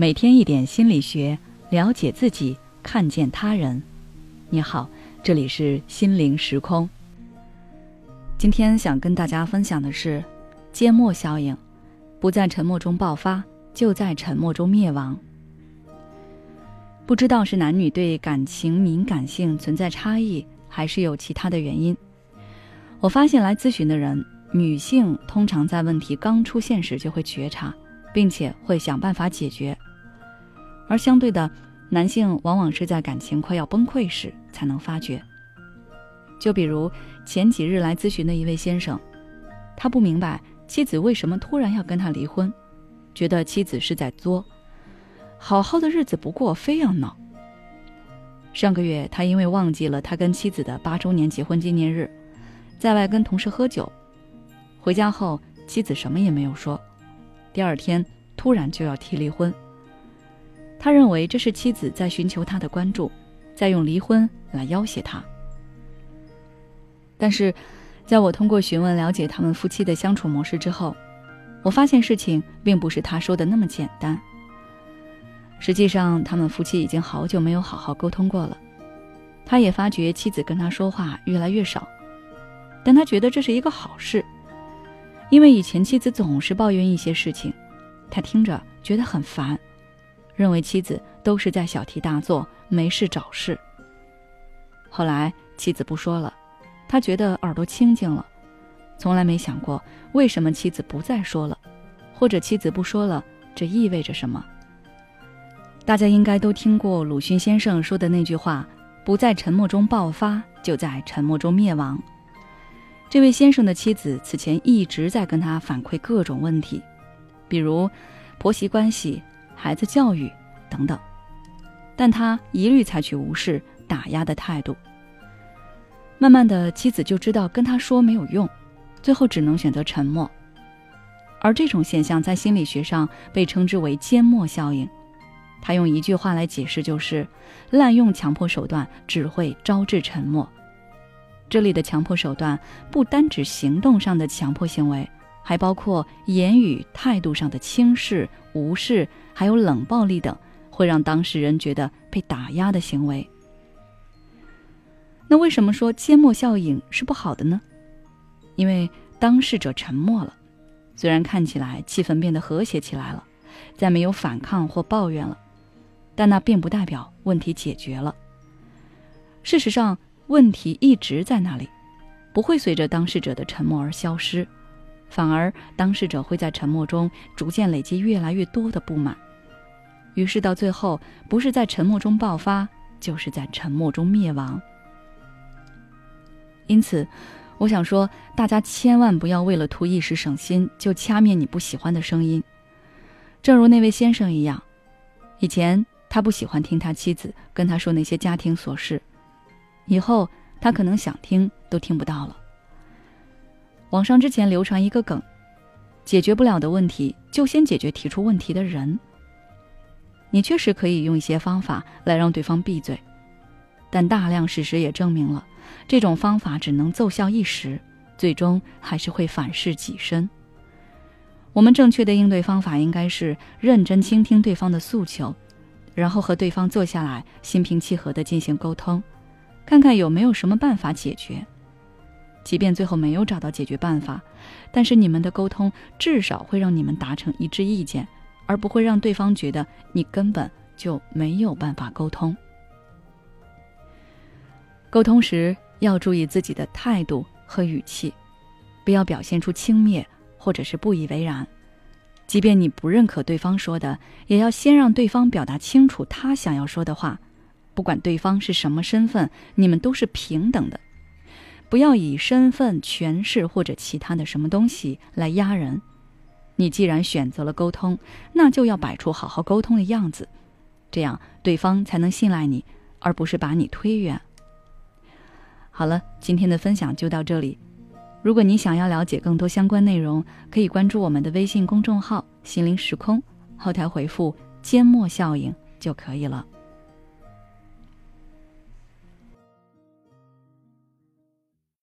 每天一点心理学，了解自己，看见他人。你好，这里是心灵时空。今天想跟大家分享的是缄默效应，不在沉默中爆发，就在沉默中灭亡。不知道是男女对感情敏感性存在差异，还是有其他的原因。我发现来咨询的人，女性通常在问题刚出现时就会觉察，并且会想办法解决。而相对的，男性往往是在感情快要崩溃时才能发觉。就比如前几日来咨询的一位先生，他不明白妻子为什么突然要跟他离婚，觉得妻子是在作，好好的日子不过，非要闹。上个月他因为忘记了他跟妻子的八周年结婚纪念日，在外跟同事喝酒，回家后妻子什么也没有说，第二天突然就要提离婚。他认为这是妻子在寻求他的关注，在用离婚来要挟他。但是，在我通过询问了解他们夫妻的相处模式之后，我发现事情并不是他说的那么简单。实际上，他们夫妻已经好久没有好好沟通过了。他也发觉妻子跟他说话越来越少，但他觉得这是一个好事，因为以前妻子总是抱怨一些事情，他听着觉得很烦。认为妻子都是在小题大做，没事找事。后来妻子不说了，他觉得耳朵清净了，从来没想过为什么妻子不再说了，或者妻子不说了，这意味着什么？大家应该都听过鲁迅先生说的那句话：“不在沉默中爆发，就在沉默中灭亡。”这位先生的妻子此前一直在跟他反馈各种问题，比如婆媳关系。孩子教育等等，但他一律采取无视、打压的态度。慢慢的，妻子就知道跟他说没有用，最后只能选择沉默。而这种现象在心理学上被称之为缄默效应。他用一句话来解释，就是滥用强迫手段只会招致沉默。这里的强迫手段不单指行动上的强迫行为。还包括言语态度上的轻视、无视，还有冷暴力等，会让当事人觉得被打压的行为。那为什么说缄默效应是不好的呢？因为当事者沉默了，虽然看起来气氛变得和谐起来了，再没有反抗或抱怨了，但那并不代表问题解决了。事实上，问题一直在那里，不会随着当事者的沉默而消失。反而，当事者会在沉默中逐渐累积越来越多的不满，于是到最后，不是在沉默中爆发，就是在沉默中灭亡。因此，我想说，大家千万不要为了图一时省心，就掐灭你不喜欢的声音。正如那位先生一样，以前他不喜欢听他妻子跟他说那些家庭琐事，以后他可能想听都听不到了。网上之前流传一个梗：解决不了的问题，就先解决提出问题的人。你确实可以用一些方法来让对方闭嘴，但大量事实也证明了，这种方法只能奏效一时，最终还是会反噬己身。我们正确的应对方法应该是认真倾听对方的诉求，然后和对方坐下来，心平气和地进行沟通，看看有没有什么办法解决。即便最后没有找到解决办法，但是你们的沟通至少会让你们达成一致意见，而不会让对方觉得你根本就没有办法沟通。沟通时要注意自己的态度和语气，不要表现出轻蔑或者是不以为然。即便你不认可对方说的，也要先让对方表达清楚他想要说的话。不管对方是什么身份，你们都是平等的。不要以身份、权势或者其他的什么东西来压人。你既然选择了沟通，那就要摆出好好沟通的样子，这样对方才能信赖你，而不是把你推远。好了，今天的分享就到这里。如果你想要了解更多相关内容，可以关注我们的微信公众号“心灵时空”，后台回复“缄默效应”就可以了。